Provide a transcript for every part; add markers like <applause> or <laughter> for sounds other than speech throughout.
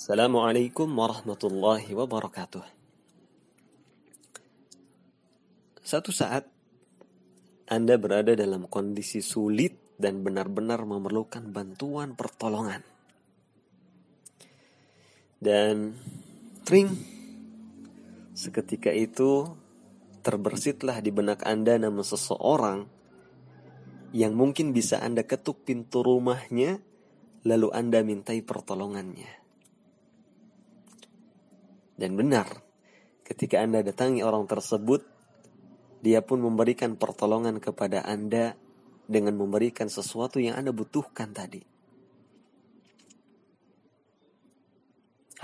Assalamualaikum warahmatullahi wabarakatuh. Satu saat Anda berada dalam kondisi sulit dan benar-benar memerlukan bantuan pertolongan. Dan tring seketika itu terbersitlah di benak Anda nama seseorang yang mungkin bisa Anda ketuk pintu rumahnya lalu Anda mintai pertolongannya. Dan benar, ketika Anda datangi orang tersebut, dia pun memberikan pertolongan kepada Anda dengan memberikan sesuatu yang Anda butuhkan tadi.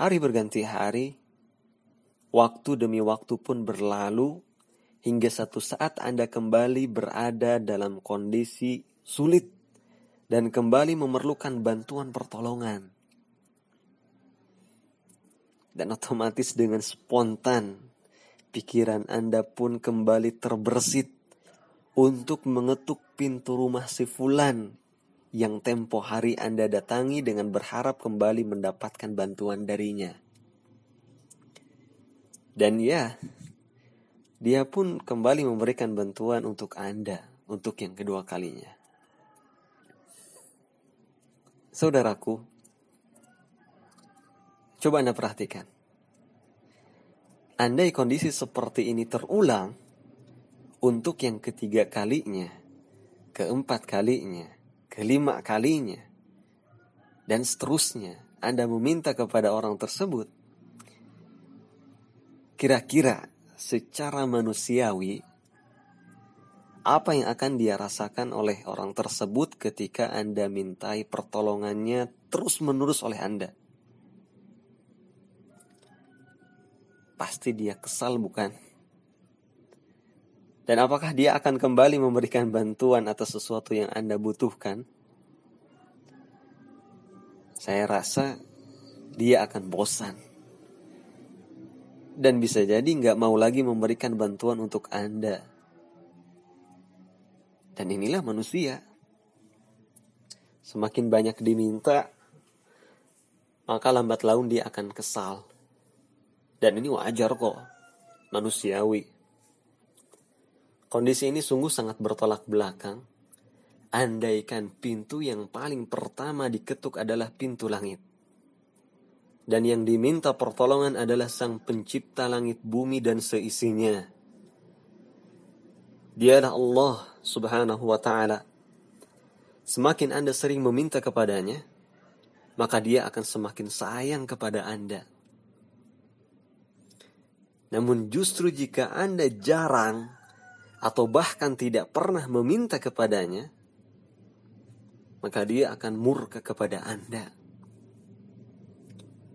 Hari berganti hari, waktu demi waktu pun berlalu, hingga satu saat Anda kembali berada dalam kondisi sulit dan kembali memerlukan bantuan pertolongan dan otomatis dengan spontan pikiran Anda pun kembali terbersit untuk mengetuk pintu rumah si fulan yang tempo hari Anda datangi dengan berharap kembali mendapatkan bantuan darinya. Dan ya, dia pun kembali memberikan bantuan untuk Anda untuk yang kedua kalinya. Saudaraku, Coba Anda perhatikan. Andai kondisi seperti ini terulang untuk yang ketiga kalinya, keempat kalinya, kelima kalinya, dan seterusnya, Anda meminta kepada orang tersebut, kira-kira secara manusiawi, apa yang akan dia rasakan oleh orang tersebut ketika Anda mintai pertolongannya terus-menerus oleh Anda? Pasti dia kesal bukan? Dan apakah dia akan kembali memberikan bantuan atas sesuatu yang Anda butuhkan? Saya rasa dia akan bosan. Dan bisa jadi nggak mau lagi memberikan bantuan untuk Anda. Dan inilah manusia. Semakin banyak diminta, maka lambat laun dia akan kesal. Dan ini wajar kok, manusiawi. Kondisi ini sungguh sangat bertolak belakang. Andaikan pintu yang paling pertama diketuk adalah pintu langit. Dan yang diminta pertolongan adalah sang pencipta langit bumi dan seisinya. Dialah Allah subhanahu wa ta'ala. Semakin Anda sering meminta kepadanya, maka dia akan semakin sayang kepada Anda namun justru jika Anda jarang atau bahkan tidak pernah meminta kepadanya, maka dia akan murka kepada Anda.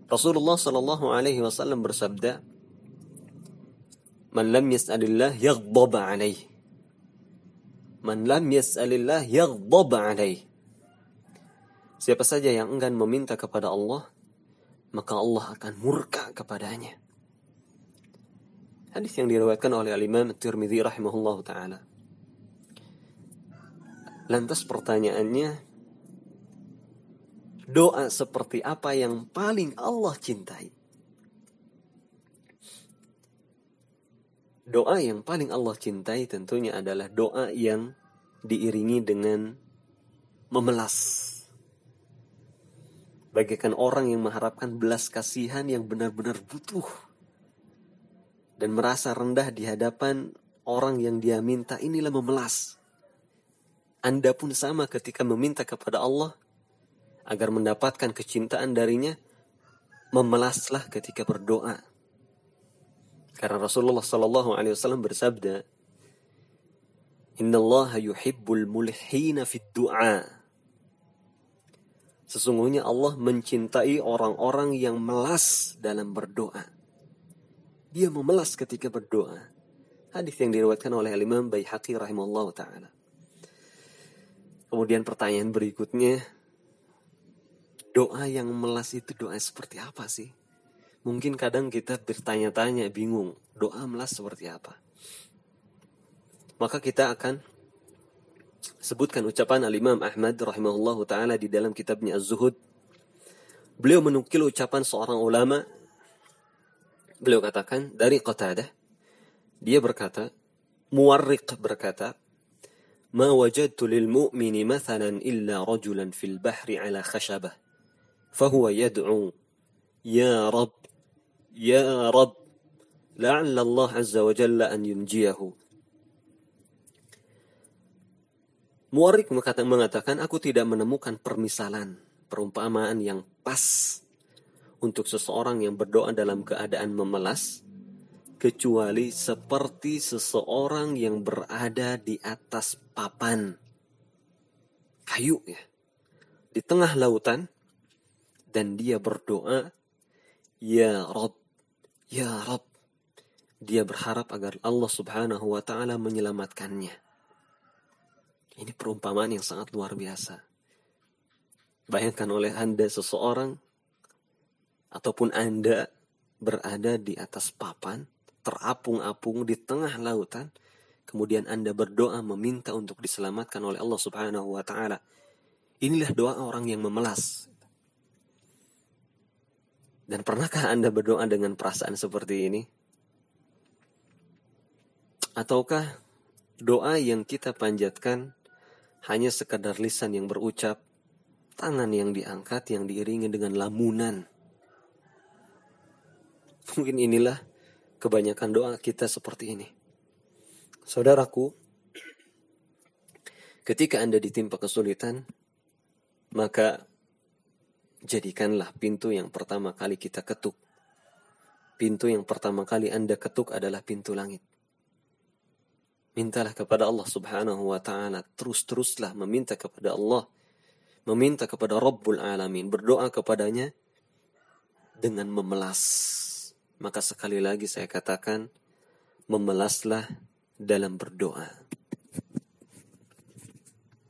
Rasulullah Shallallahu Alaihi Wasallam bersabda, "Man lam yas'alillah yaghdab alaih." Man lam yas'alillah yaghdab alaih. Siapa saja yang enggan meminta kepada Allah, maka Allah akan murka kepadanya. Hadis yang diriwayatkan oleh Al-Imam Tirmidzi rahimahullah taala. Lantas pertanyaannya, doa seperti apa yang paling Allah cintai? Doa yang paling Allah cintai tentunya adalah doa yang diiringi dengan memelas. Bagaikan orang yang mengharapkan belas kasihan yang benar-benar butuh dan merasa rendah di hadapan orang yang dia minta inilah memelas. Anda pun sama ketika meminta kepada Allah agar mendapatkan kecintaan darinya, memelaslah ketika berdoa. Karena Rasulullah Sallallahu Alaihi Wasallam bersabda, Inna Allah yuhibbul mulhina fid du'a. Sesungguhnya Allah mencintai orang-orang yang melas dalam berdoa. Dia memelas ketika berdoa. Hadis yang diriwayatkan oleh Imam Baihaqi rahimahullah taala. Kemudian pertanyaan berikutnya, doa yang memelas itu doa seperti apa sih? Mungkin kadang kita bertanya-tanya, bingung, doa melas seperti apa? Maka kita akan sebutkan ucapan Al-Imam Ahmad rahimahullah taala di dalam kitabnya Az-Zuhud Beliau menukil ucapan seorang ulama Beliau katakan dari Qatadah. Dia berkata, Muwarriq berkata, ما وجدت للمؤمن مثلا إلا رجلا في البحر على خشبة فهو يدعو يا رب يا رب لعل الله عز وجل أن ينجيه Muarik mengatakan, aku tidak menemukan permisalan, perumpamaan yang pas untuk seseorang yang berdoa dalam keadaan memelas, kecuali seperti seseorang yang berada di atas papan kayu ya, di tengah lautan, dan dia berdoa, Ya Rob, Ya Rob. Dia berharap agar Allah subhanahu wa ta'ala menyelamatkannya. Ini perumpamaan yang sangat luar biasa. Bayangkan oleh Anda seseorang ataupun Anda berada di atas papan, terapung-apung di tengah lautan, kemudian Anda berdoa meminta untuk diselamatkan oleh Allah Subhanahu wa taala. Inilah doa orang yang memelas. Dan pernahkah Anda berdoa dengan perasaan seperti ini? Ataukah doa yang kita panjatkan hanya sekadar lisan yang berucap, tangan yang diangkat yang diiringi dengan lamunan. <laughs> Mungkin inilah kebanyakan doa kita seperti ini. Saudaraku, ketika Anda ditimpa kesulitan, maka jadikanlah pintu yang pertama kali kita ketuk. Pintu yang pertama kali Anda ketuk adalah pintu langit. Mintalah kepada Allah subhanahu wa ta'ala. Terus-teruslah meminta kepada Allah. Meminta kepada Rabbul Alamin. Berdoa kepadanya dengan memelas. Maka sekali lagi saya katakan, memelaslah dalam berdoa.